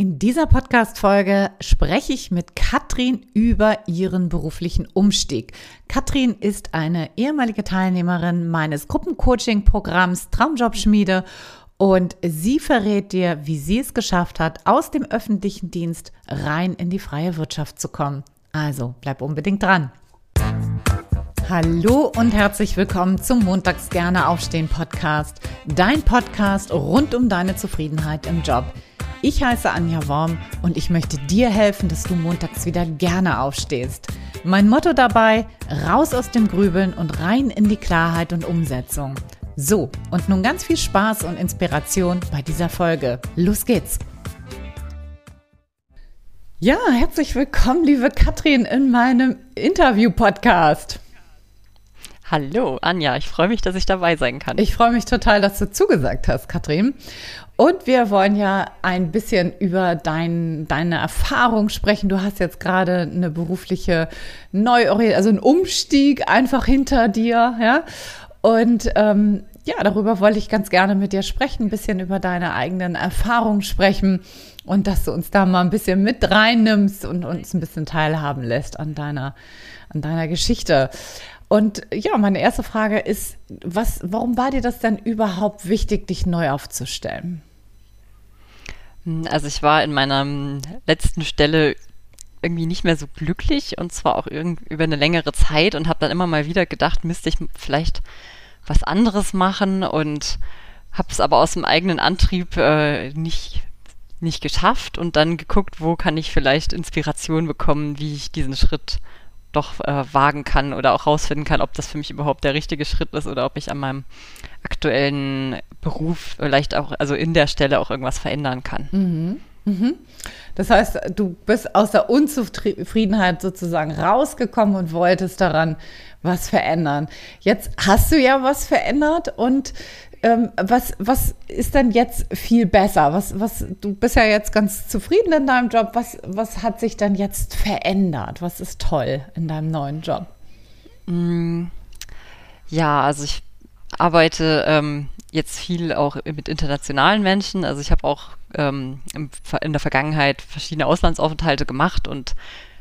In dieser Podcast-Folge spreche ich mit Katrin über ihren beruflichen Umstieg. Katrin ist eine ehemalige Teilnehmerin meines Gruppencoaching-Programms Traumjobschmiede und sie verrät dir, wie sie es geschafft hat, aus dem öffentlichen Dienst rein in die freie Wirtschaft zu kommen. Also bleib unbedingt dran. Hallo und herzlich willkommen zum Montags gerne aufstehen Podcast, dein Podcast rund um deine Zufriedenheit im Job. Ich heiße Anja Worm und ich möchte dir helfen, dass du montags wieder gerne aufstehst. Mein Motto dabei, raus aus dem Grübeln und rein in die Klarheit und Umsetzung. So, und nun ganz viel Spaß und Inspiration bei dieser Folge. Los geht's! Ja, herzlich willkommen, liebe Katrin, in meinem Interview-Podcast. Hallo, Anja, ich freue mich, dass ich dabei sein kann. Ich freue mich total, dass du zugesagt hast, Katrin. Und wir wollen ja ein bisschen über dein, deine Erfahrung sprechen. Du hast jetzt gerade eine berufliche Neuorientierung, also einen Umstieg einfach hinter dir, ja. Und ähm, ja, darüber wollte ich ganz gerne mit dir sprechen, ein bisschen über deine eigenen Erfahrungen sprechen und dass du uns da mal ein bisschen mit reinnimmst und uns ein bisschen teilhaben lässt an deiner, an deiner Geschichte. Und ja, meine erste Frage ist, was, warum war dir das denn überhaupt wichtig, dich neu aufzustellen? Hm, also ich war in meiner hm, letzten Stelle irgendwie nicht mehr so glücklich und zwar auch über eine längere Zeit und habe dann immer mal wieder gedacht, müsste ich vielleicht was anderes machen und habe es aber aus dem eigenen Antrieb äh, nicht nicht geschafft und dann geguckt, wo kann ich vielleicht Inspiration bekommen, wie ich diesen Schritt doch äh, wagen kann oder auch rausfinden kann, ob das für mich überhaupt der richtige Schritt ist oder ob ich an meinem aktuellen Beruf vielleicht auch, also in der Stelle auch irgendwas verändern kann. Mhm. Mhm. Das heißt, du bist aus der Unzufriedenheit sozusagen rausgekommen und wolltest daran was verändern. Jetzt hast du ja was verändert und ähm, was, was ist denn jetzt viel besser? Was, was, du bist ja jetzt ganz zufrieden in deinem Job. Was, was hat sich denn jetzt verändert? Was ist toll in deinem neuen Job? Mm, ja, also ich arbeite ähm, jetzt viel auch mit internationalen Menschen. Also ich habe auch ähm, in der Vergangenheit verschiedene Auslandsaufenthalte gemacht und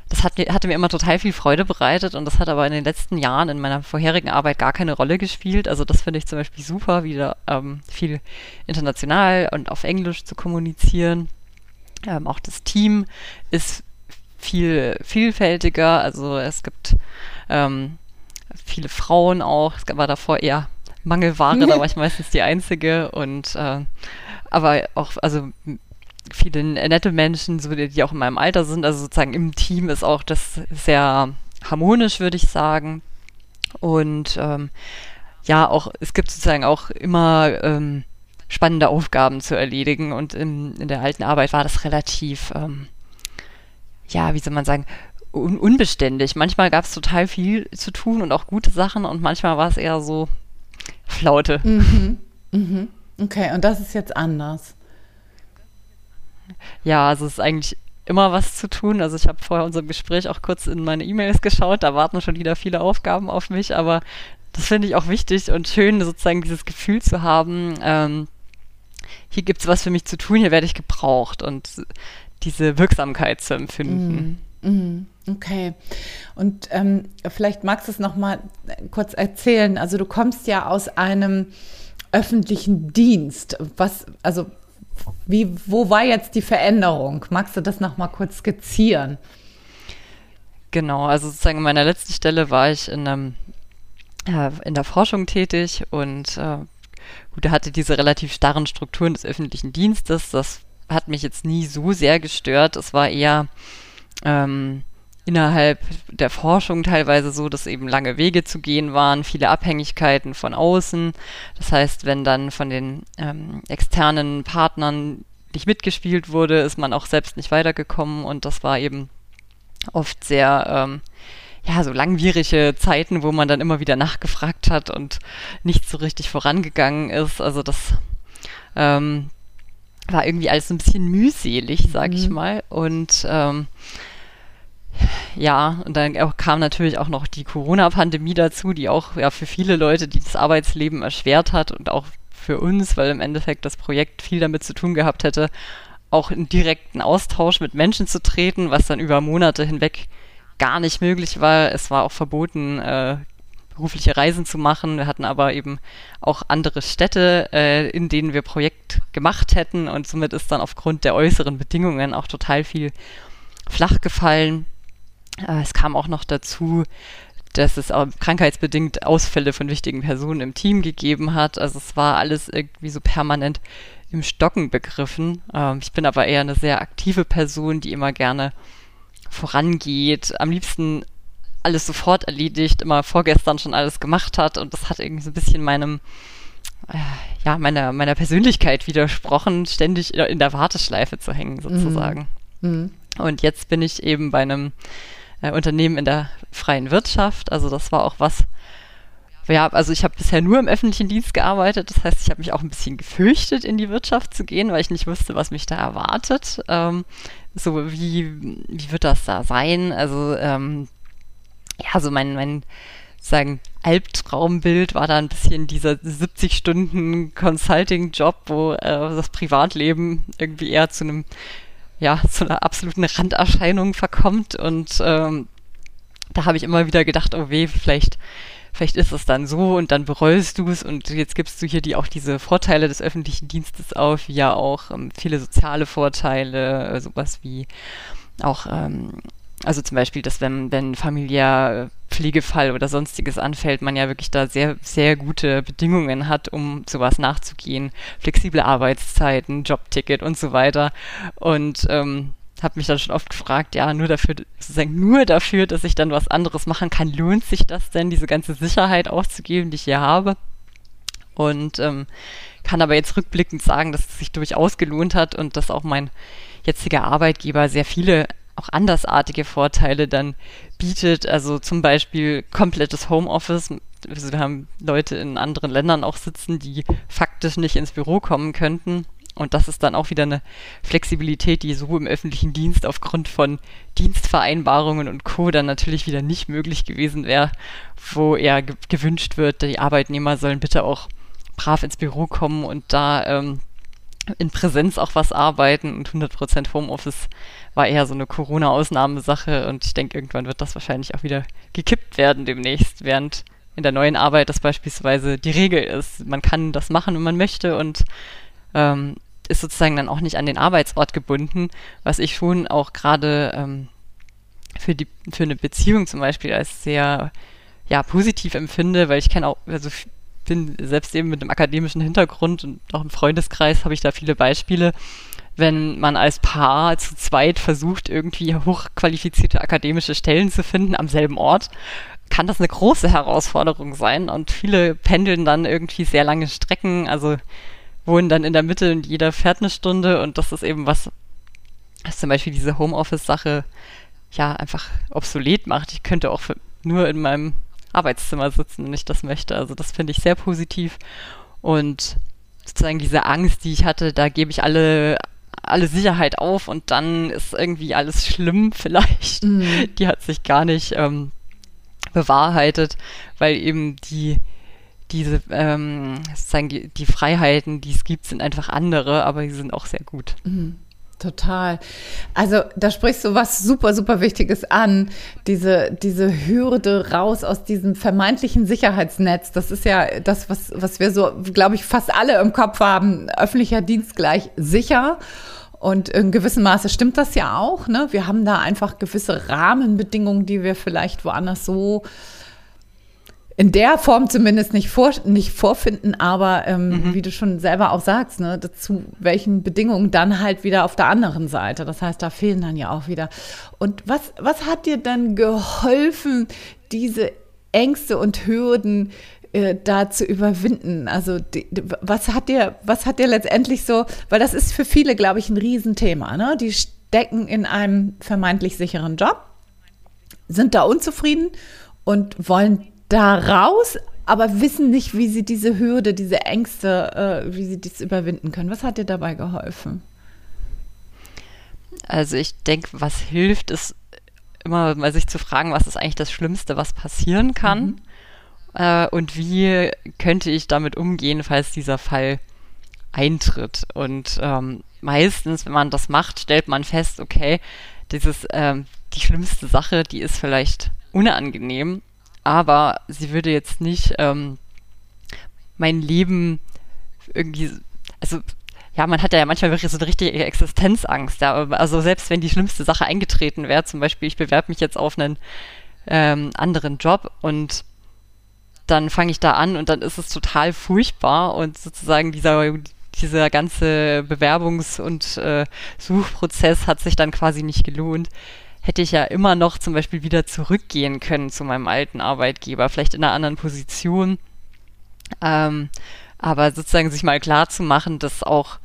das hat, hatte mir immer total viel Freude bereitet und das hat aber in den letzten Jahren in meiner vorherigen Arbeit gar keine Rolle gespielt. Also das finde ich zum Beispiel super, wieder ähm, viel international und auf Englisch zu kommunizieren. Ähm, auch das Team ist viel vielfältiger. Also es gibt ähm, viele Frauen auch. Es war davor eher Mangelware, da war ich meistens die Einzige und äh, aber auch, also viele nette Menschen, so die, die auch in meinem Alter sind, also sozusagen im Team ist auch das sehr harmonisch, würde ich sagen. Und ähm, ja, auch es gibt sozusagen auch immer ähm, spannende Aufgaben zu erledigen und in, in der alten Arbeit war das relativ, ähm, ja, wie soll man sagen, un unbeständig. Manchmal gab es total viel zu tun und auch gute Sachen und manchmal war es eher so Flaute. Mhm. Mhm. Okay, und das ist jetzt anders. Ja, also es ist eigentlich immer was zu tun. Also ich habe vorher unserem Gespräch auch kurz in meine E-Mails geschaut, da warten schon wieder viele Aufgaben auf mich, aber das finde ich auch wichtig und schön, sozusagen dieses Gefühl zu haben, ähm, hier gibt es was für mich zu tun, hier werde ich gebraucht und diese Wirksamkeit zu empfinden. Mm, mm, okay. Und ähm, vielleicht magst du es nochmal kurz erzählen. Also du kommst ja aus einem öffentlichen Dienst. Was, also wie, wo war jetzt die Veränderung? Magst du das noch mal kurz skizzieren? Genau, also sozusagen in meiner letzten Stelle war ich in, einem, äh, in der Forschung tätig und äh, gut, da hatte diese relativ starren Strukturen des öffentlichen Dienstes. Das hat mich jetzt nie so sehr gestört. Es war eher ähm, innerhalb der Forschung teilweise so, dass eben lange Wege zu gehen waren, viele Abhängigkeiten von außen. Das heißt, wenn dann von den ähm, externen Partnern nicht mitgespielt wurde, ist man auch selbst nicht weitergekommen und das war eben oft sehr, ähm, ja, so langwierige Zeiten, wo man dann immer wieder nachgefragt hat und nicht so richtig vorangegangen ist. Also das ähm, war irgendwie alles so ein bisschen mühselig, sag mhm. ich mal. Und ähm, ja, und dann auch kam natürlich auch noch die Corona-Pandemie dazu, die auch ja für viele Leute die das Arbeitsleben erschwert hat und auch für uns, weil im Endeffekt das Projekt viel damit zu tun gehabt hätte, auch in direkten Austausch mit Menschen zu treten, was dann über Monate hinweg gar nicht möglich war. Es war auch verboten, äh, berufliche Reisen zu machen. Wir hatten aber eben auch andere Städte, äh, in denen wir Projekt gemacht hätten und somit ist dann aufgrund der äußeren Bedingungen auch total viel flach gefallen. Äh, es kam auch noch dazu, dass es auch krankheitsbedingt Ausfälle von wichtigen Personen im Team gegeben hat. Also es war alles irgendwie so permanent im Stocken begriffen. Ähm, ich bin aber eher eine sehr aktive Person, die immer gerne vorangeht, am liebsten alles sofort erledigt, immer vorgestern schon alles gemacht hat und das hat irgendwie so ein bisschen meinem, äh, ja, meiner, meiner Persönlichkeit widersprochen, ständig in der Warteschleife zu hängen sozusagen. Mhm. Mhm. Und jetzt bin ich eben bei einem äh, Unternehmen in der freien Wirtschaft, also das war auch was, ja, also ich habe bisher nur im öffentlichen Dienst gearbeitet. Das heißt, ich habe mich auch ein bisschen gefürchtet, in die Wirtschaft zu gehen, weil ich nicht wusste, was mich da erwartet. Ähm, so, wie, wie wird das da sein? Also, ähm, ja, so mein, mein sagen, Albtraumbild war da ein bisschen dieser 70 Stunden Consulting-Job, wo äh, das Privatleben irgendwie eher zu einem, ja, zu einer absoluten Randerscheinung verkommt. Und ähm, da habe ich immer wieder gedacht, oh weh, vielleicht vielleicht ist es dann so und dann bereust du es und jetzt gibst du hier die auch diese Vorteile des öffentlichen Dienstes auf, wie ja auch ähm, viele soziale Vorteile, äh, sowas wie auch, ähm, also zum Beispiel, dass wenn, wenn familiär Pflegefall oder sonstiges anfällt, man ja wirklich da sehr, sehr gute Bedingungen hat, um sowas nachzugehen. Flexible Arbeitszeiten, Jobticket und so weiter. Und ähm, habe mich dann schon oft gefragt, ja, nur dafür, sozusagen nur dafür, dass ich dann was anderes machen kann, lohnt sich das denn, diese ganze Sicherheit aufzugeben, die ich hier habe? Und ähm, kann aber jetzt rückblickend sagen, dass es sich durchaus gelohnt hat und dass auch mein jetziger Arbeitgeber sehr viele auch andersartige Vorteile dann bietet. Also zum Beispiel komplettes Homeoffice. Also wir haben Leute in anderen Ländern auch sitzen, die faktisch nicht ins Büro kommen könnten und das ist dann auch wieder eine Flexibilität, die so im öffentlichen Dienst aufgrund von Dienstvereinbarungen und Co. dann natürlich wieder nicht möglich gewesen wäre, wo eher ge gewünscht wird, die Arbeitnehmer sollen bitte auch brav ins Büro kommen und da ähm, in Präsenz auch was arbeiten und 100% Homeoffice war eher so eine Corona-Ausnahmesache und ich denke, irgendwann wird das wahrscheinlich auch wieder gekippt werden demnächst, während in der neuen Arbeit das beispielsweise die Regel ist. Man kann das machen, wenn man möchte und ähm, ist sozusagen dann auch nicht an den Arbeitsort gebunden, was ich schon auch gerade ähm, für für eine Beziehung zum Beispiel als sehr ja positiv empfinde, weil ich kenne auch also bin selbst eben mit einem akademischen Hintergrund und auch im Freundeskreis habe ich da viele Beispiele, wenn man als Paar zu zweit versucht, irgendwie hochqualifizierte akademische Stellen zu finden am selben Ort, kann das eine große Herausforderung sein und viele pendeln dann irgendwie sehr lange Strecken. Also wohnen dann in der Mitte und jeder fährt eine Stunde und das ist eben was, was zum Beispiel diese Homeoffice-Sache ja einfach obsolet macht. Ich könnte auch für, nur in meinem Arbeitszimmer sitzen, wenn ich das möchte. Also das finde ich sehr positiv und sozusagen diese Angst, die ich hatte, da gebe ich alle alle Sicherheit auf und dann ist irgendwie alles schlimm vielleicht. Mhm. Die hat sich gar nicht ähm, bewahrheitet, weil eben die diese, ähm, sozusagen die, die Freiheiten, die es gibt, sind einfach andere, aber die sind auch sehr gut. Mhm. Total. Also da sprichst du was super, super Wichtiges an. Diese, diese Hürde raus aus diesem vermeintlichen Sicherheitsnetz. Das ist ja das, was, was wir so, glaube ich, fast alle im Kopf haben. Öffentlicher Dienst gleich sicher. Und in gewissem Maße stimmt das ja auch. Ne? Wir haben da einfach gewisse Rahmenbedingungen, die wir vielleicht woanders so in der Form zumindest nicht, vor, nicht vorfinden, aber ähm, mhm. wie du schon selber auch sagst, ne, zu welchen Bedingungen dann halt wieder auf der anderen Seite. Das heißt, da fehlen dann ja auch wieder. Und was, was hat dir denn geholfen, diese Ängste und Hürden äh, da zu überwinden? Also die, was hat dir, was hat dir letztendlich so, weil das ist für viele, glaube ich, ein Riesenthema. Ne? Die stecken in einem vermeintlich sicheren Job, sind da unzufrieden und wollen da raus, aber wissen nicht, wie sie diese Hürde, diese Ängste, äh, wie sie dies überwinden können. Was hat dir dabei geholfen? Also ich denke, was hilft, ist immer mal sich zu fragen, was ist eigentlich das Schlimmste, was passieren kann mhm. äh, und wie könnte ich damit umgehen, falls dieser Fall eintritt. Und ähm, meistens, wenn man das macht, stellt man fest, okay, dieses, ähm, die schlimmste Sache, die ist vielleicht unangenehm, aber sie würde jetzt nicht ähm, mein Leben irgendwie, also ja, man hat ja manchmal wirklich so eine richtige Existenzangst. Ja. Also selbst wenn die schlimmste Sache eingetreten wäre, zum Beispiel, ich bewerbe mich jetzt auf einen ähm, anderen Job und dann fange ich da an und dann ist es total furchtbar und sozusagen dieser, dieser ganze Bewerbungs- und äh, Suchprozess hat sich dann quasi nicht gelohnt. Hätte ich ja immer noch zum Beispiel wieder zurückgehen können zu meinem alten Arbeitgeber, vielleicht in einer anderen Position. Ähm, aber sozusagen sich mal klar zu machen, dass auch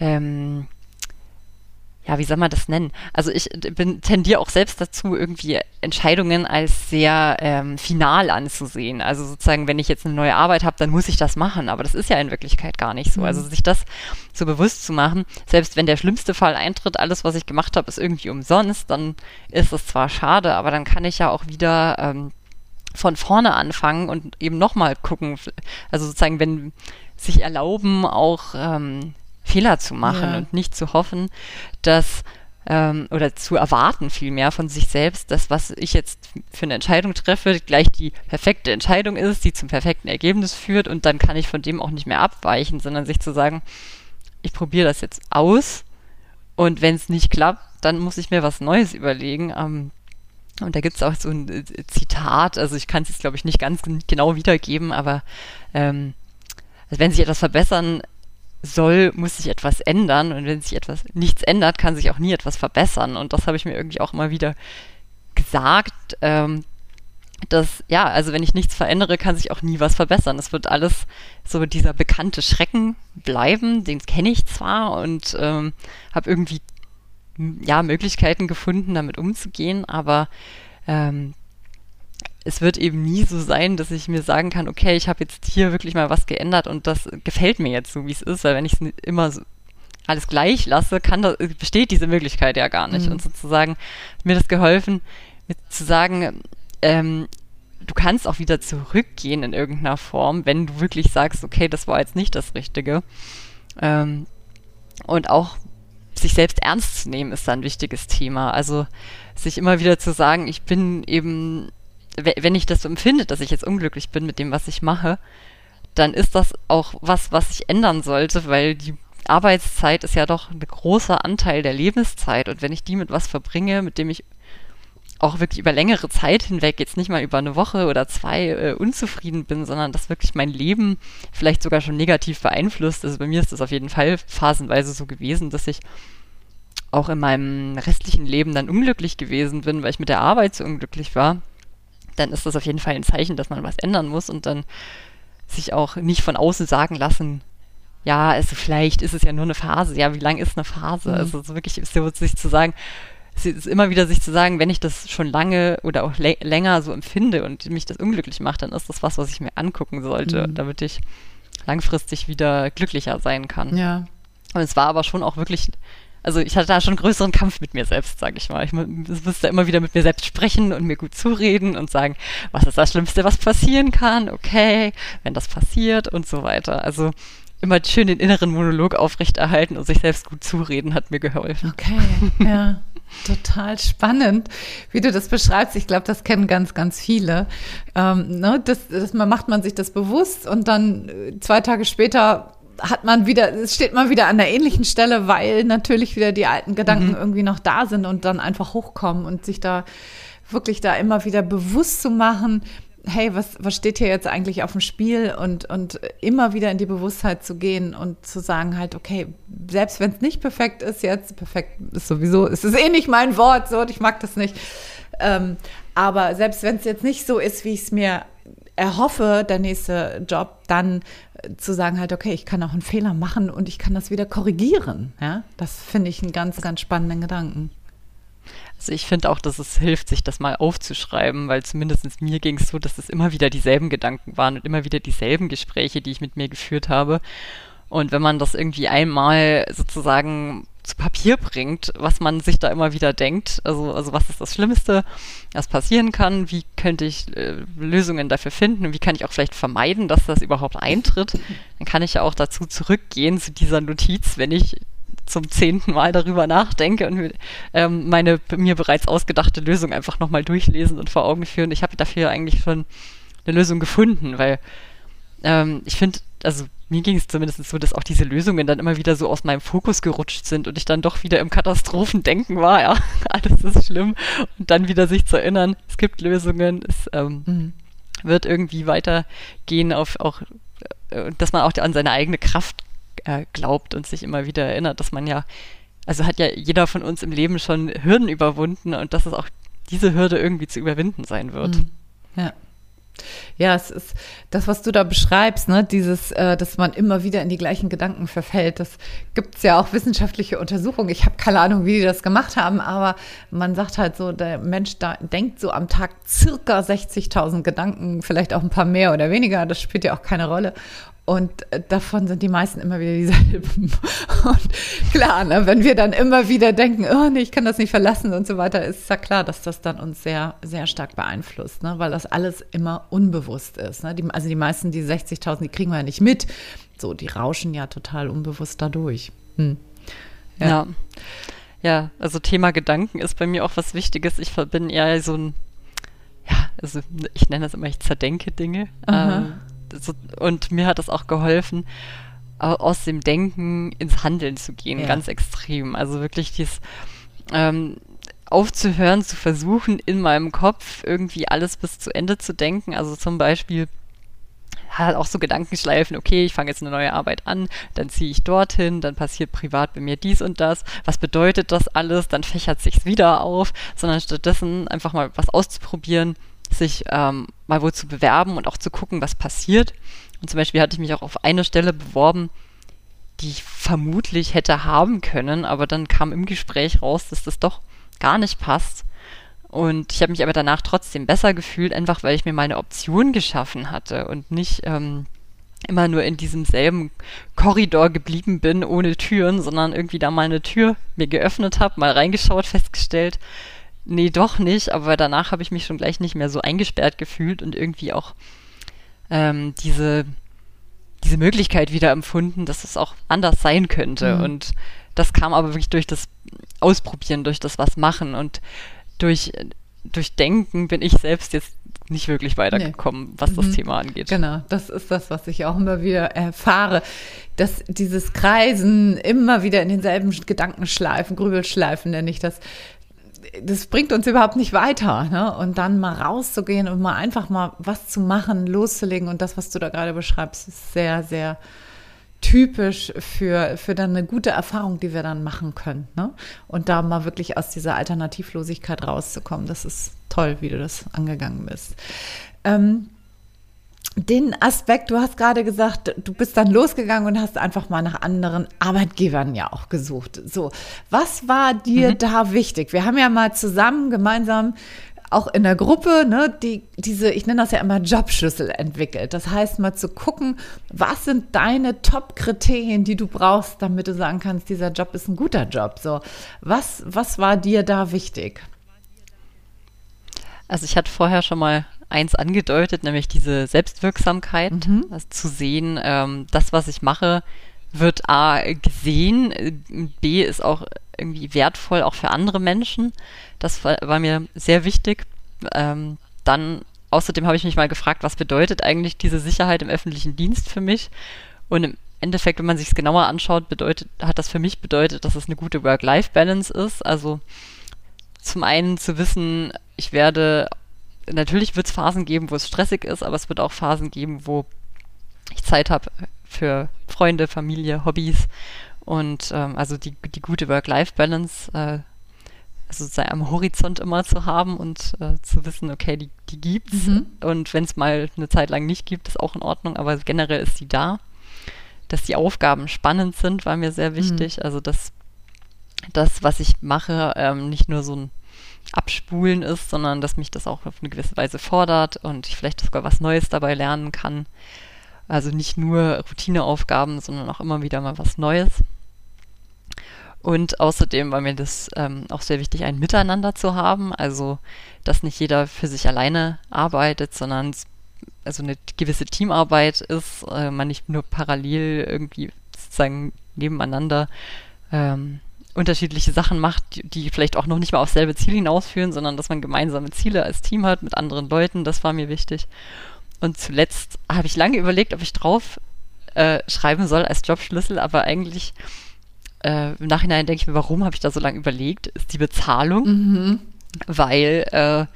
ähm, ja, wie soll man das nennen? Also ich bin, tendiere auch selbst dazu, irgendwie Entscheidungen als sehr ähm, final anzusehen. Also sozusagen, wenn ich jetzt eine neue Arbeit habe, dann muss ich das machen. Aber das ist ja in Wirklichkeit gar nicht so. Mhm. Also sich das so bewusst zu machen, selbst wenn der schlimmste Fall eintritt, alles, was ich gemacht habe, ist irgendwie umsonst, dann ist es zwar schade, aber dann kann ich ja auch wieder ähm, von vorne anfangen und eben nochmal gucken. Also sozusagen, wenn sich erlauben, auch ähm, Fehler zu machen ja. und nicht zu hoffen, dass ähm, oder zu erwarten vielmehr von sich selbst, dass was ich jetzt für eine Entscheidung treffe, gleich die perfekte Entscheidung ist, die zum perfekten Ergebnis führt und dann kann ich von dem auch nicht mehr abweichen, sondern sich zu sagen, ich probiere das jetzt aus und wenn es nicht klappt, dann muss ich mir was Neues überlegen. Ähm, und da gibt es auch so ein äh, Zitat, also ich kann es jetzt glaube ich nicht ganz genau wiedergeben, aber ähm, also wenn sich etwas verbessern soll, muss sich etwas ändern. Und wenn sich etwas nichts ändert, kann sich auch nie etwas verbessern. Und das habe ich mir irgendwie auch immer wieder gesagt, ähm, dass, ja, also wenn ich nichts verändere, kann sich auch nie was verbessern. Es wird alles so dieser bekannte Schrecken bleiben, den kenne ich zwar und ähm, habe irgendwie ja Möglichkeiten gefunden, damit umzugehen, aber ähm, es wird eben nie so sein, dass ich mir sagen kann, okay, ich habe jetzt hier wirklich mal was geändert und das gefällt mir jetzt so, wie es ist, weil wenn ich es immer so alles gleich lasse, kann das, besteht diese Möglichkeit ja gar nicht. Mhm. Und sozusagen mir das geholfen, mit zu sagen, ähm, du kannst auch wieder zurückgehen in irgendeiner Form, wenn du wirklich sagst, okay, das war jetzt nicht das Richtige. Ähm, und auch sich selbst ernst zu nehmen, ist da ein wichtiges Thema. Also sich immer wieder zu sagen, ich bin eben wenn ich das so empfinde, dass ich jetzt unglücklich bin mit dem, was ich mache, dann ist das auch was, was ich ändern sollte, weil die Arbeitszeit ist ja doch ein großer Anteil der Lebenszeit und wenn ich die mit was verbringe, mit dem ich auch wirklich über längere Zeit hinweg, jetzt nicht mal über eine Woche oder zwei äh, unzufrieden bin, sondern dass wirklich mein Leben vielleicht sogar schon negativ beeinflusst. Also bei mir ist das auf jeden Fall phasenweise so gewesen, dass ich auch in meinem restlichen Leben dann unglücklich gewesen bin, weil ich mit der Arbeit so unglücklich war dann ist das auf jeden Fall ein Zeichen, dass man was ändern muss und dann sich auch nicht von außen sagen lassen, ja, also vielleicht ist es ja nur eine Phase. Ja, wie lang ist eine Phase? Mhm. Also so wirklich so sich zu sagen, es ist immer wieder sich zu sagen, wenn ich das schon lange oder auch länger so empfinde und mich das unglücklich macht, dann ist das was, was ich mir angucken sollte, mhm. damit ich langfristig wieder glücklicher sein kann. Ja. Und es war aber schon auch wirklich also ich hatte da schon größeren Kampf mit mir selbst, sage ich mal. Ich musste immer wieder mit mir selbst sprechen und mir gut zureden und sagen, was ist das Schlimmste, was passieren kann? Okay, wenn das passiert und so weiter. Also immer schön den inneren Monolog aufrechterhalten und sich selbst gut zureden hat mir geholfen. Okay, ja. Total spannend, wie du das beschreibst. Ich glaube, das kennen ganz, ganz viele. Ähm, ne, das, das macht man sich das bewusst und dann äh, zwei Tage später hat man wieder, es steht man wieder an der ähnlichen Stelle, weil natürlich wieder die alten Gedanken mhm. irgendwie noch da sind und dann einfach hochkommen und sich da wirklich da immer wieder bewusst zu machen, hey, was, was steht hier jetzt eigentlich auf dem Spiel und, und immer wieder in die Bewusstheit zu gehen und zu sagen halt, okay, selbst wenn es nicht perfekt ist jetzt, perfekt ist sowieso, es ist eh nicht mein Wort, so, ich mag das nicht, ähm, aber selbst wenn es jetzt nicht so ist, wie ich es mir erhoffe, der nächste Job, dann zu sagen halt, okay, ich kann auch einen Fehler machen und ich kann das wieder korrigieren. Ja, das finde ich einen ganz, ganz spannenden Gedanken. Also ich finde auch, dass es hilft, sich das mal aufzuschreiben, weil zumindest mir ging es so, dass es immer wieder dieselben Gedanken waren und immer wieder dieselben Gespräche, die ich mit mir geführt habe. Und wenn man das irgendwie einmal sozusagen zu Papier bringt, was man sich da immer wieder denkt. Also, also was ist das Schlimmste, was passieren kann? Wie könnte ich äh, Lösungen dafür finden? Wie kann ich auch vielleicht vermeiden, dass das überhaupt eintritt? Dann kann ich ja auch dazu zurückgehen zu dieser Notiz, wenn ich zum zehnten Mal darüber nachdenke und ähm, meine mir bereits ausgedachte Lösung einfach nochmal durchlesen und vor Augen führen. Ich habe dafür eigentlich schon eine Lösung gefunden, weil ähm, ich finde, also mir ging es zumindest so, dass auch diese Lösungen dann immer wieder so aus meinem Fokus gerutscht sind und ich dann doch wieder im Katastrophendenken war, ja, alles ist schlimm und dann wieder sich zu erinnern, es gibt Lösungen, es ähm, mhm. wird irgendwie weitergehen auf auch, äh, dass man auch an seine eigene Kraft äh, glaubt und sich immer wieder erinnert, dass man ja, also hat ja jeder von uns im Leben schon Hürden überwunden und dass es auch diese Hürde irgendwie zu überwinden sein wird. Mhm. Ja. Ja, es ist das, was du da beschreibst, ne, dieses, äh, dass man immer wieder in die gleichen Gedanken verfällt. Das gibt es ja auch wissenschaftliche Untersuchungen. Ich habe keine Ahnung, wie die das gemacht haben, aber man sagt halt so, der Mensch da denkt so am Tag circa 60.000 Gedanken, vielleicht auch ein paar mehr oder weniger. Das spielt ja auch keine Rolle. Und äh, davon sind die meisten immer wieder dieselben. Und klar, ne, wenn wir dann immer wieder denken, oh nee, ich kann das nicht verlassen und so weiter, ist ja klar, dass das dann uns sehr, sehr stark beeinflusst, ne, weil das alles immer unbewusst ist. Ne? Die, also die meisten, die 60.000, die kriegen wir ja nicht mit. So, die rauschen ja total unbewusst dadurch. Hm. Ja. ja. ja. also Thema Gedanken ist bei mir auch was Wichtiges. Ich bin eher so ein, ja, also ich nenne das immer, ich zerdenke Dinge. Ähm, so, und mir hat das auch geholfen, aus dem Denken ins Handeln zu gehen, ja. ganz extrem. Also wirklich dieses ähm, aufzuhören, zu versuchen, in meinem Kopf irgendwie alles bis zu Ende zu denken. Also zum Beispiel halt auch so Gedankenschleifen, okay, ich fange jetzt eine neue Arbeit an, dann ziehe ich dorthin, dann passiert privat bei mir dies und das. Was bedeutet das alles? Dann fächert sich's wieder auf, sondern stattdessen einfach mal was auszuprobieren, sich ähm, mal wohl zu bewerben und auch zu gucken, was passiert. Und zum Beispiel hatte ich mich auch auf eine Stelle beworben, die ich vermutlich hätte haben können, aber dann kam im Gespräch raus, dass das doch gar nicht passt. Und ich habe mich aber danach trotzdem besser gefühlt, einfach weil ich mir meine Option geschaffen hatte und nicht ähm, immer nur in diesem selben Korridor geblieben bin, ohne Türen, sondern irgendwie da mal eine Tür mir geöffnet habe, mal reingeschaut, festgestellt, nee, doch nicht, aber danach habe ich mich schon gleich nicht mehr so eingesperrt gefühlt und irgendwie auch ähm, diese, diese Möglichkeit wieder empfunden, dass es auch anders sein könnte. Mhm. Und das kam aber wirklich durch das Ausprobieren, durch das was machen und durch, durch Denken bin ich selbst jetzt nicht wirklich weitergekommen, nee. was das mhm. Thema angeht. Genau, das ist das, was ich auch immer wieder erfahre, dass dieses Kreisen immer wieder in denselben Gedankenschleifen, Grübelschleifen nenne ich das, das bringt uns überhaupt nicht weiter. Ne? Und dann mal rauszugehen und mal einfach mal was zu machen, loszulegen. Und das, was du da gerade beschreibst, ist sehr, sehr typisch für, für dann eine gute Erfahrung, die wir dann machen können. Ne? Und da mal wirklich aus dieser Alternativlosigkeit rauszukommen. Das ist toll, wie du das angegangen bist. Ähm, den Aspekt, du hast gerade gesagt, du bist dann losgegangen und hast einfach mal nach anderen Arbeitgebern ja auch gesucht. So, was war dir mhm. da wichtig? Wir haben ja mal zusammen gemeinsam auch in der Gruppe, ne, die, diese, ich nenne das ja immer Jobschlüssel entwickelt. Das heißt, mal zu gucken, was sind deine Top-Kriterien, die du brauchst, damit du sagen kannst, dieser Job ist ein guter Job. So, was, was war dir da wichtig? Also ich hatte vorher schon mal eins angedeutet, nämlich diese Selbstwirksamkeit, mhm. also zu sehen, ähm, das, was ich mache, wird A gesehen, B ist auch irgendwie wertvoll auch für andere Menschen. Das war, war mir sehr wichtig. Ähm, dann außerdem habe ich mich mal gefragt, was bedeutet eigentlich diese Sicherheit im öffentlichen Dienst für mich? Und im Endeffekt, wenn man sich es genauer anschaut, bedeutet, hat das für mich bedeutet, dass es eine gute Work-Life-Balance ist. Also zum einen zu wissen, ich werde natürlich wird es Phasen geben, wo es stressig ist, aber es wird auch Phasen geben, wo ich Zeit habe für Freunde, Familie, Hobbys und ähm, also die, die gute Work-Life-Balance äh, also sozusagen am Horizont immer zu haben und äh, zu wissen, okay, die, die gibt's mhm. und wenn es mal eine Zeit lang nicht gibt, ist auch in Ordnung, aber generell ist sie da. Dass die Aufgaben spannend sind, war mir sehr wichtig. Mhm. Also dass das, was ich mache, ähm, nicht nur so ein Abspulen ist, sondern dass mich das auch auf eine gewisse Weise fordert und ich vielleicht sogar was Neues dabei lernen kann. Also nicht nur Routineaufgaben, sondern auch immer wieder mal was Neues. Und außerdem war mir das ähm, auch sehr wichtig, ein Miteinander zu haben. Also, dass nicht jeder für sich alleine arbeitet, sondern also eine gewisse Teamarbeit ist, äh, man nicht nur parallel irgendwie sozusagen nebeneinander ähm, unterschiedliche Sachen macht, die, die, vielleicht auch noch nicht mal aufs selbe Ziel hinausführen, sondern dass man gemeinsame Ziele als Team hat mit anderen Leuten. Das war mir wichtig. Und zuletzt habe ich lange überlegt, ob ich drauf äh, schreiben soll als Jobschlüssel, aber eigentlich äh, im Nachhinein denke ich mir, warum habe ich da so lange überlegt, ist die Bezahlung, mhm. weil äh,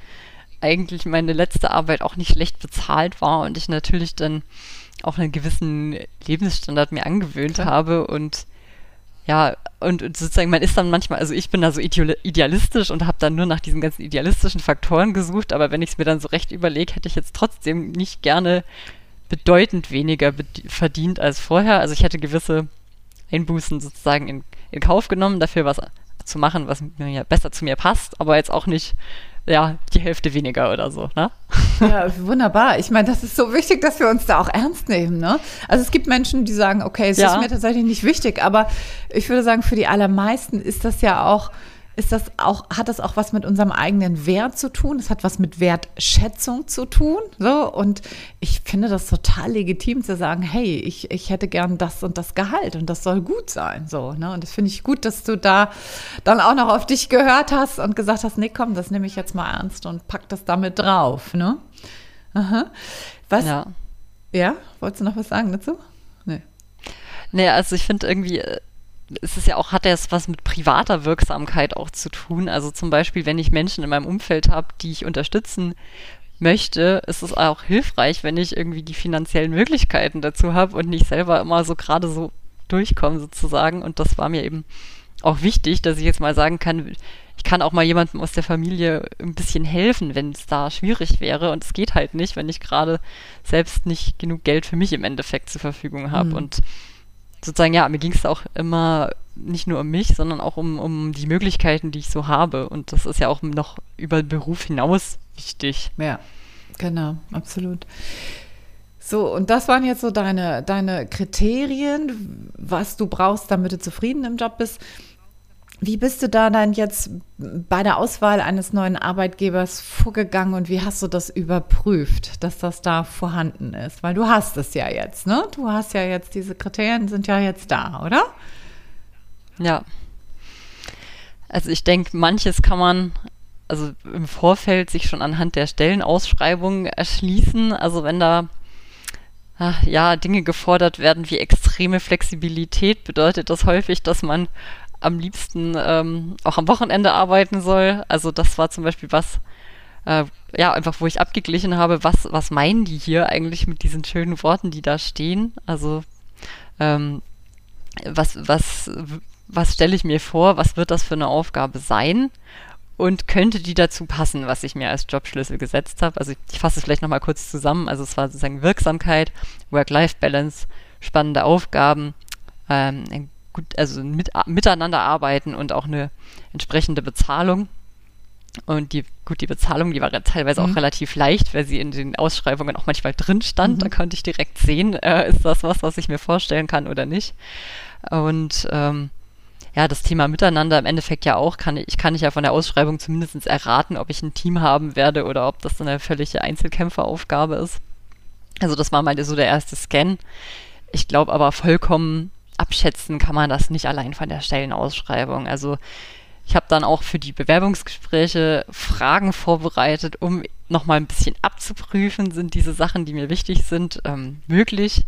eigentlich meine letzte Arbeit auch nicht schlecht bezahlt war und ich natürlich dann auch einen gewissen Lebensstandard mir angewöhnt Klar. habe und ja, und, sozusagen, man ist dann manchmal, also ich bin da so idealistisch und habe dann nur nach diesen ganzen idealistischen Faktoren gesucht, aber wenn ich es mir dann so recht überlege, hätte ich jetzt trotzdem nicht gerne bedeutend weniger verdient als vorher. Also ich hätte gewisse Einbußen sozusagen in, in Kauf genommen, dafür was zu machen, was mir besser zu mir passt, aber jetzt auch nicht ja, die Hälfte weniger oder so, ne? Ja, wunderbar. Ich meine, das ist so wichtig, dass wir uns da auch ernst nehmen, ne? Also es gibt Menschen, die sagen, okay, es ja. ist mir tatsächlich nicht wichtig, aber ich würde sagen, für die allermeisten ist das ja auch ist das auch, hat das auch was mit unserem eigenen Wert zu tun? Es hat was mit Wertschätzung zu tun. So, und ich finde das total legitim zu sagen, hey, ich, ich hätte gern das und das Gehalt und das soll gut sein. So, ne? Und das finde ich gut, dass du da dann auch noch auf dich gehört hast und gesagt hast, nee, komm, das nehme ich jetzt mal ernst und pack das damit drauf. Ne? Aha. Was? Ja. Ja, wolltest du noch was sagen dazu? Nee. Nee, also ich finde irgendwie, es ist ja auch, hat ja was mit privater Wirksamkeit auch zu tun. Also zum Beispiel, wenn ich Menschen in meinem Umfeld habe, die ich unterstützen möchte, ist es auch hilfreich, wenn ich irgendwie die finanziellen Möglichkeiten dazu habe und nicht selber immer so gerade so durchkomme sozusagen. Und das war mir eben auch wichtig, dass ich jetzt mal sagen kann, ich kann auch mal jemandem aus der Familie ein bisschen helfen, wenn es da schwierig wäre. Und es geht halt nicht, wenn ich gerade selbst nicht genug Geld für mich im Endeffekt zur Verfügung habe. Mhm. Und sozusagen, ja, mir ging es auch immer nicht nur um mich, sondern auch um, um die Möglichkeiten, die ich so habe. Und das ist ja auch noch über den Beruf hinaus wichtig. Ja, genau, absolut. So, und das waren jetzt so deine, deine Kriterien, was du brauchst, damit du zufrieden im Job bist. Wie bist du da dann jetzt bei der Auswahl eines neuen Arbeitgebers vorgegangen und wie hast du das überprüft, dass das da vorhanden ist? Weil du hast es ja jetzt, ne? Du hast ja jetzt, diese Kriterien sind ja jetzt da, oder? Ja. Also ich denke, manches kann man also im Vorfeld sich schon anhand der Stellenausschreibung erschließen. Also wenn da ach, ja Dinge gefordert werden wie extreme Flexibilität, bedeutet das häufig, dass man am liebsten ähm, auch am Wochenende arbeiten soll. Also das war zum Beispiel was, äh, ja, einfach wo ich abgeglichen habe, was, was meinen die hier eigentlich mit diesen schönen Worten, die da stehen? Also ähm, was, was, was stelle ich mir vor, was wird das für eine Aufgabe sein? Und könnte die dazu passen, was ich mir als Jobschlüssel gesetzt habe? Also ich, ich fasse es vielleicht nochmal kurz zusammen. Also es war sozusagen Wirksamkeit, Work-Life-Balance, spannende Aufgaben, ähm, gut, also mit, miteinander arbeiten und auch eine entsprechende Bezahlung. Und die, gut, die Bezahlung, die war teilweise mhm. auch relativ leicht, weil sie in den Ausschreibungen auch manchmal drin stand. Mhm. Da konnte ich direkt sehen, äh, ist das was, was ich mir vorstellen kann oder nicht. Und ähm, ja, das Thema Miteinander im Endeffekt ja auch, kann ich kann ich ja von der Ausschreibung zumindest erraten, ob ich ein Team haben werde oder ob das eine völlige Einzelkämpferaufgabe ist. Also das war mal so der erste Scan. Ich glaube aber vollkommen abschätzen kann man das nicht allein von der Stellenausschreibung. Also ich habe dann auch für die Bewerbungsgespräche Fragen vorbereitet, um nochmal ein bisschen abzuprüfen, sind diese Sachen, die mir wichtig sind, ähm, möglich.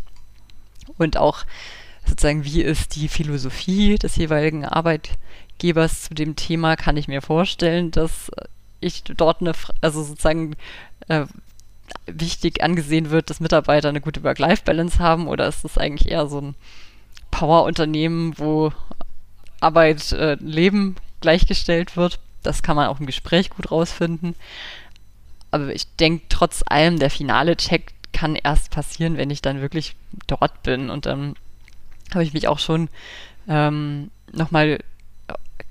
Und auch sozusagen, wie ist die Philosophie des jeweiligen Arbeitgebers zu dem Thema, kann ich mir vorstellen, dass ich dort eine, also sozusagen äh, wichtig angesehen wird, dass Mitarbeiter eine gute Work-Life-Balance haben oder ist das eigentlich eher so ein Power-Unternehmen, wo Arbeit, äh, Leben gleichgestellt wird. Das kann man auch im Gespräch gut rausfinden. Aber ich denke, trotz allem, der finale Check kann erst passieren, wenn ich dann wirklich dort bin. Und dann habe ich mich auch schon ähm, nochmal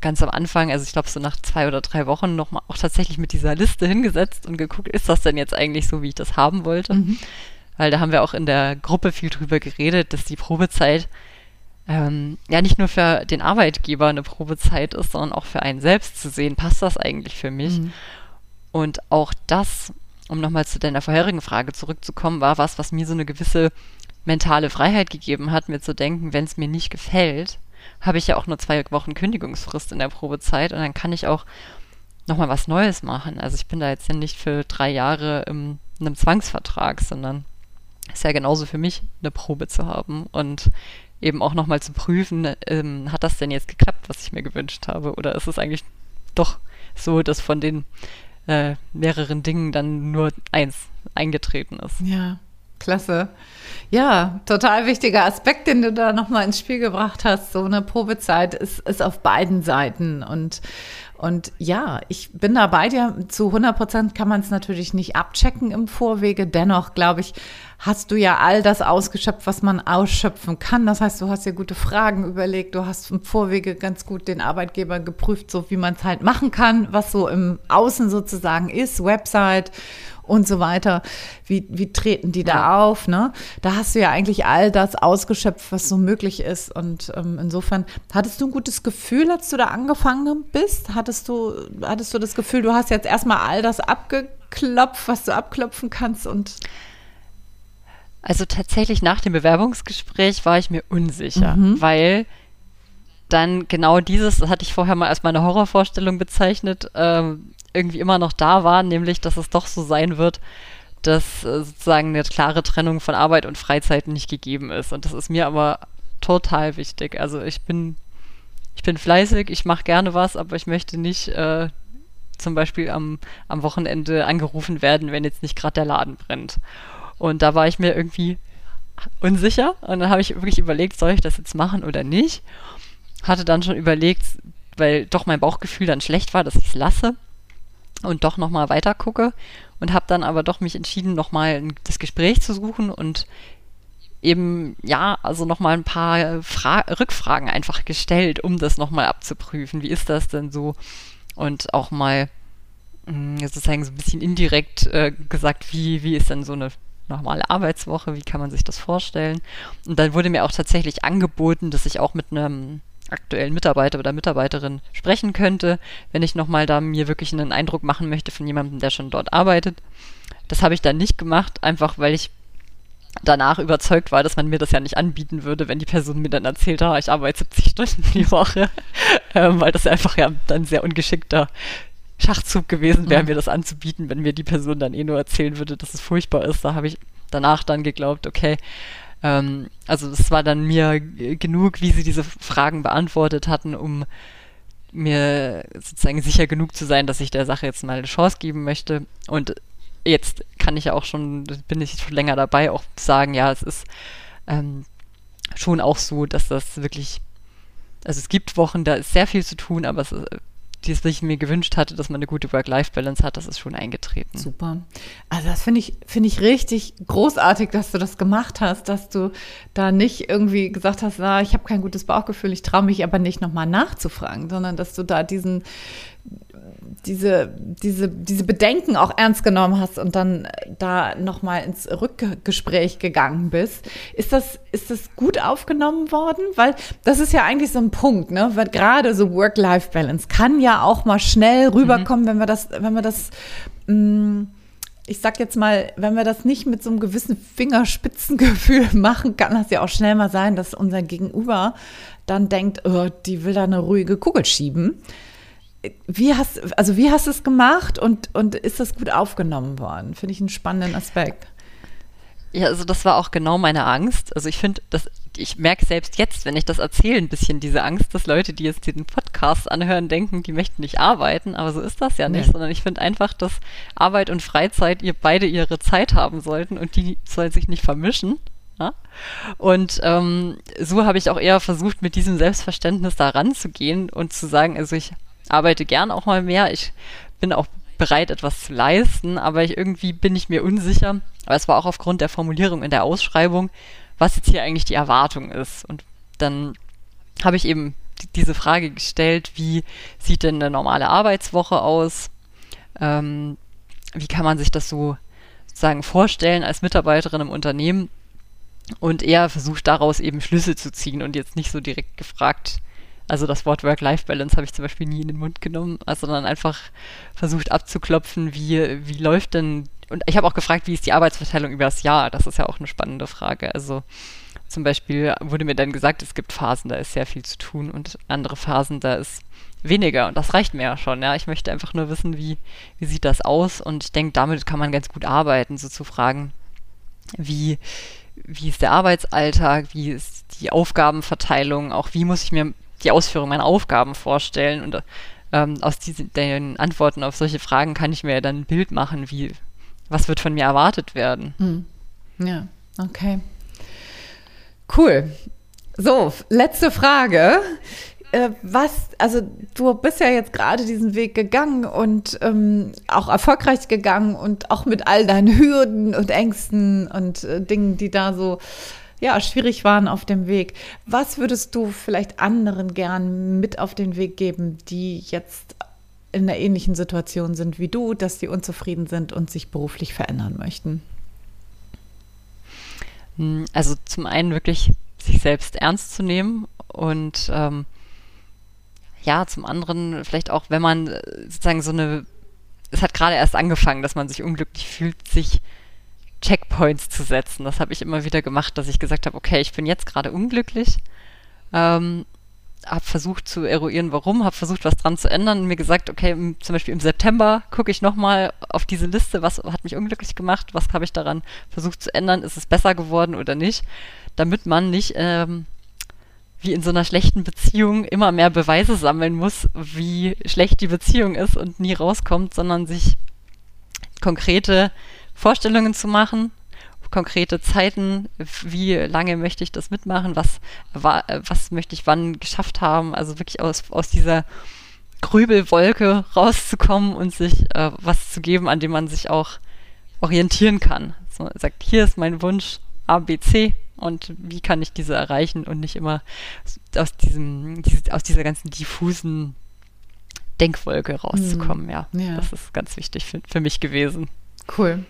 ganz am Anfang, also ich glaube so nach zwei oder drei Wochen nochmal auch tatsächlich mit dieser Liste hingesetzt und geguckt, ist das denn jetzt eigentlich so, wie ich das haben wollte? Mhm. Weil da haben wir auch in der Gruppe viel drüber geredet, dass die Probezeit ähm, ja nicht nur für den Arbeitgeber eine Probezeit ist, sondern auch für einen selbst zu sehen, passt das eigentlich für mich? Mhm. Und auch das, um nochmal zu deiner vorherigen Frage zurückzukommen, war was, was mir so eine gewisse mentale Freiheit gegeben hat, mir zu denken, wenn es mir nicht gefällt, habe ich ja auch nur zwei Wochen Kündigungsfrist in der Probezeit und dann kann ich auch nochmal was Neues machen. Also ich bin da jetzt ja nicht für drei Jahre in einem Zwangsvertrag, sondern ist ja genauso für mich, eine Probe zu haben und eben auch nochmal zu prüfen, ähm, hat das denn jetzt geklappt, was ich mir gewünscht habe? Oder ist es eigentlich doch so, dass von den äh, mehreren Dingen dann nur eins eingetreten ist? Ja. Klasse. Ja, total wichtiger Aspekt, den du da nochmal ins Spiel gebracht hast. So eine Probezeit ist, ist auf beiden Seiten. Und, und ja, ich bin da bei dir. Zu 100 Prozent kann man es natürlich nicht abchecken im Vorwege. Dennoch, glaube ich, hast du ja all das ausgeschöpft, was man ausschöpfen kann. Das heißt, du hast dir gute Fragen überlegt. Du hast im Vorwege ganz gut den Arbeitgeber geprüft, so wie man es halt machen kann, was so im Außen sozusagen ist. Website und so weiter. Wie, wie treten die da ja. auf? Ne? Da hast du ja eigentlich all das ausgeschöpft, was so möglich ist. Und ähm, insofern, hattest du ein gutes Gefühl, als du da angefangen bist? Hattest du, hattest du das Gefühl, du hast jetzt erstmal all das abgeklopft, was du abklopfen kannst und also tatsächlich nach dem Bewerbungsgespräch war ich mir unsicher, mhm. weil dann genau dieses, das hatte ich vorher mal als meine Horrorvorstellung bezeichnet, ähm, irgendwie immer noch da war, nämlich dass es doch so sein wird, dass äh, sozusagen eine klare Trennung von Arbeit und Freizeit nicht gegeben ist. Und das ist mir aber total wichtig. Also ich bin, ich bin fleißig, ich mache gerne was, aber ich möchte nicht äh, zum Beispiel am, am Wochenende angerufen werden, wenn jetzt nicht gerade der Laden brennt. Und da war ich mir irgendwie unsicher und dann habe ich wirklich überlegt, soll ich das jetzt machen oder nicht. Hatte dann schon überlegt, weil doch mein Bauchgefühl dann schlecht war, dass ich es lasse und doch nochmal weiter gucke und habe dann aber doch mich entschieden, nochmal das Gespräch zu suchen und eben, ja, also nochmal ein paar Fra Rückfragen einfach gestellt, um das nochmal abzuprüfen. Wie ist das denn so? Und auch mal hm, sozusagen so ein bisschen indirekt äh, gesagt, wie, wie ist denn so eine normale Arbeitswoche, wie kann man sich das vorstellen? Und dann wurde mir auch tatsächlich angeboten, dass ich auch mit einem aktuellen Mitarbeiter oder Mitarbeiterin sprechen könnte, wenn ich nochmal da mir wirklich einen Eindruck machen möchte von jemandem, der schon dort arbeitet. Das habe ich dann nicht gemacht, einfach weil ich danach überzeugt war, dass man mir das ja nicht anbieten würde, wenn die Person mir dann erzählt, ah, ich arbeite 70 Stunden die Woche, ähm, weil das einfach ja dann sehr ungeschickter Schachzug gewesen wäre, mhm. mir das anzubieten, wenn mir die Person dann eh nur erzählen würde, dass es furchtbar ist. Da habe ich danach dann geglaubt, okay, ähm, also es war dann mir genug, wie sie diese Fragen beantwortet hatten, um mir sozusagen sicher genug zu sein, dass ich der Sache jetzt mal eine Chance geben möchte. Und jetzt kann ich ja auch schon, bin ich schon länger dabei, auch sagen, ja, es ist ähm, schon auch so, dass das wirklich, also es gibt Wochen, da ist sehr viel zu tun, aber es ist die es sich mir gewünscht hatte, dass man eine gute Work-Life-Balance hat, das ist schon eingetreten. Super. Also das finde ich, finde ich richtig großartig, dass du das gemacht hast, dass du da nicht irgendwie gesagt hast, na, ich habe kein gutes Bauchgefühl, ich traue mich aber nicht nochmal nachzufragen, sondern dass du da diesen, diese, diese, diese Bedenken auch ernst genommen hast und dann da nochmal ins Rückgespräch gegangen bist. Ist das, ist das gut aufgenommen worden? Weil das ist ja eigentlich so ein Punkt, ne? Weil gerade so Work-Life-Balance kann ja auch mal schnell rüberkommen, mhm. wenn wir das, wenn wir das, mh, mm, ich sag jetzt mal, wenn wir das nicht mit so einem gewissen Fingerspitzengefühl machen, kann das ja auch schnell mal sein, dass unser Gegenüber dann denkt, oh, die will da eine ruhige Kugel schieben wie hast, also wie hast du es gemacht und, und ist das gut aufgenommen worden? Finde ich einen spannenden Aspekt. Ja, also das war auch genau meine Angst. Also ich finde, dass ich merke selbst jetzt, wenn ich das erzähle, ein bisschen diese Angst, dass Leute, die jetzt diesen Podcast anhören, denken, die möchten nicht arbeiten, aber so ist das ja nicht, nee. sondern ich finde einfach, dass Arbeit und Freizeit ihr beide ihre Zeit haben sollten und die soll sich nicht vermischen. Ja? Und ähm, so habe ich auch eher versucht, mit diesem Selbstverständnis da ranzugehen und zu sagen, also ich arbeite gern auch mal mehr. Ich bin auch bereit, etwas zu leisten, aber ich, irgendwie bin ich mir unsicher. Aber es war auch aufgrund der Formulierung in der Ausschreibung, was jetzt hier eigentlich die Erwartung ist. Und dann habe ich eben diese Frage gestellt, wie sieht denn eine normale Arbeitswoche aus? Ähm, wie kann man sich das so sozusagen vorstellen als Mitarbeiterin im Unternehmen? Und er versucht daraus eben Schlüsse zu ziehen und jetzt nicht so direkt gefragt, also das Wort Work-Life-Balance habe ich zum Beispiel nie in den Mund genommen, sondern einfach versucht abzuklopfen, wie, wie läuft denn und ich habe auch gefragt, wie ist die Arbeitsverteilung über das Jahr? Das ist ja auch eine spannende Frage. Also zum Beispiel wurde mir dann gesagt, es gibt Phasen, da ist sehr viel zu tun und andere Phasen, da ist weniger. Und das reicht mir ja schon. Ja, ich möchte einfach nur wissen, wie, wie sieht das aus? Und ich denke, damit kann man ganz gut arbeiten, so zu fragen, wie, wie ist der Arbeitsalltag, wie ist die Aufgabenverteilung, auch wie muss ich mir die Ausführung meiner Aufgaben vorstellen und ähm, aus diesen den Antworten auf solche Fragen kann ich mir dann ein Bild machen, wie was wird von mir erwartet werden. Hm. Ja, okay. Cool. So, letzte Frage. Äh, was, also du bist ja jetzt gerade diesen Weg gegangen und ähm, auch erfolgreich gegangen und auch mit all deinen Hürden und Ängsten und äh, Dingen, die da so ja, schwierig waren auf dem Weg. Was würdest du vielleicht anderen gern mit auf den Weg geben, die jetzt in einer ähnlichen Situation sind wie du, dass sie unzufrieden sind und sich beruflich verändern möchten? Hm, also zum einen wirklich sich selbst ernst zu nehmen und ähm, ja, zum anderen vielleicht auch, wenn man äh, sozusagen so eine, es hat gerade erst angefangen, dass man sich unglücklich fühlt, sich Checkpoints zu setzen. Das habe ich immer wieder gemacht, dass ich gesagt habe, okay, ich bin jetzt gerade unglücklich, ähm, habe versucht zu eruieren, warum, habe versucht, was dran zu ändern und mir gesagt, okay, im, zum Beispiel im September gucke ich nochmal auf diese Liste, was hat mich unglücklich gemacht, was habe ich daran versucht zu ändern, ist es besser geworden oder nicht, damit man nicht ähm, wie in so einer schlechten Beziehung immer mehr Beweise sammeln muss, wie schlecht die Beziehung ist und nie rauskommt, sondern sich konkrete Vorstellungen zu machen, konkrete Zeiten, wie lange möchte ich das mitmachen, was, was möchte ich wann geschafft haben, also wirklich aus, aus dieser Grübelwolke rauszukommen und sich äh, was zu geben, an dem man sich auch orientieren kann. So, sagt, hier ist mein Wunsch A, B, C und wie kann ich diese erreichen und nicht immer aus diesem, diese, aus dieser ganzen diffusen Denkwolke rauszukommen. Mhm. Ja, ja, das ist ganz wichtig für, für mich gewesen. Cool.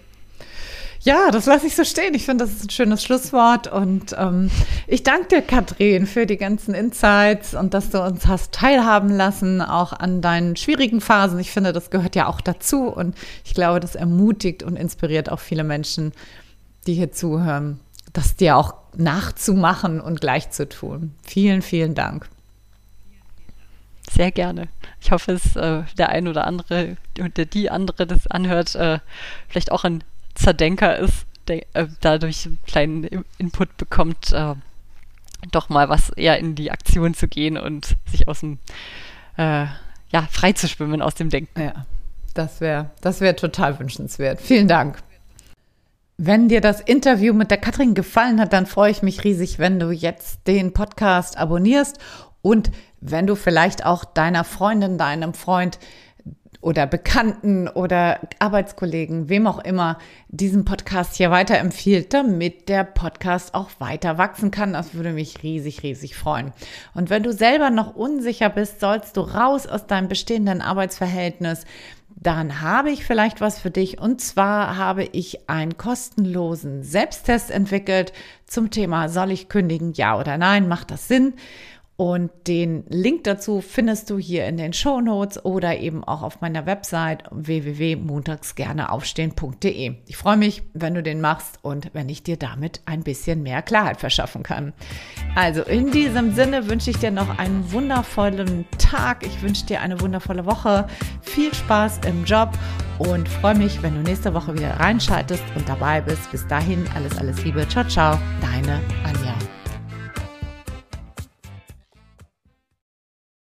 Ja, das lasse ich so stehen. Ich finde, das ist ein schönes Schlusswort. Und ähm, ich danke dir, Katrin, für die ganzen Insights und dass du uns hast teilhaben lassen, auch an deinen schwierigen Phasen. Ich finde, das gehört ja auch dazu. Und ich glaube, das ermutigt und inspiriert auch viele Menschen, die hier zuhören, das dir auch nachzumachen und gleich zu tun. Vielen, vielen Dank. Sehr gerne. Ich hoffe, es äh, der ein oder andere der die andere das anhört, äh, vielleicht auch ein Zerdenker ist, der äh, dadurch einen kleinen Input bekommt, äh, doch mal was eher in die Aktion zu gehen und sich aus dem, äh, ja, frei zu schwimmen aus dem Denken. Ja, das wäre das wär total wünschenswert. Vielen Dank. Wenn dir das Interview mit der Katrin gefallen hat, dann freue ich mich riesig, wenn du jetzt den Podcast abonnierst und wenn du vielleicht auch deiner Freundin, deinem Freund oder Bekannten oder Arbeitskollegen, wem auch immer, diesen Podcast hier weiterempfiehlt, damit der Podcast auch weiter wachsen kann. Das würde mich riesig, riesig freuen. Und wenn du selber noch unsicher bist, sollst du raus aus deinem bestehenden Arbeitsverhältnis, dann habe ich vielleicht was für dich. Und zwar habe ich einen kostenlosen Selbsttest entwickelt zum Thema, soll ich kündigen, ja oder nein, macht das Sinn? Und den Link dazu findest du hier in den Show Notes oder eben auch auf meiner Website www.montagsgerneaufstehen.de. Ich freue mich, wenn du den machst und wenn ich dir damit ein bisschen mehr Klarheit verschaffen kann. Also in diesem Sinne wünsche ich dir noch einen wundervollen Tag. Ich wünsche dir eine wundervolle Woche. Viel Spaß im Job und freue mich, wenn du nächste Woche wieder reinschaltest und dabei bist. Bis dahin alles, alles Liebe. Ciao, ciao. Deine Anna.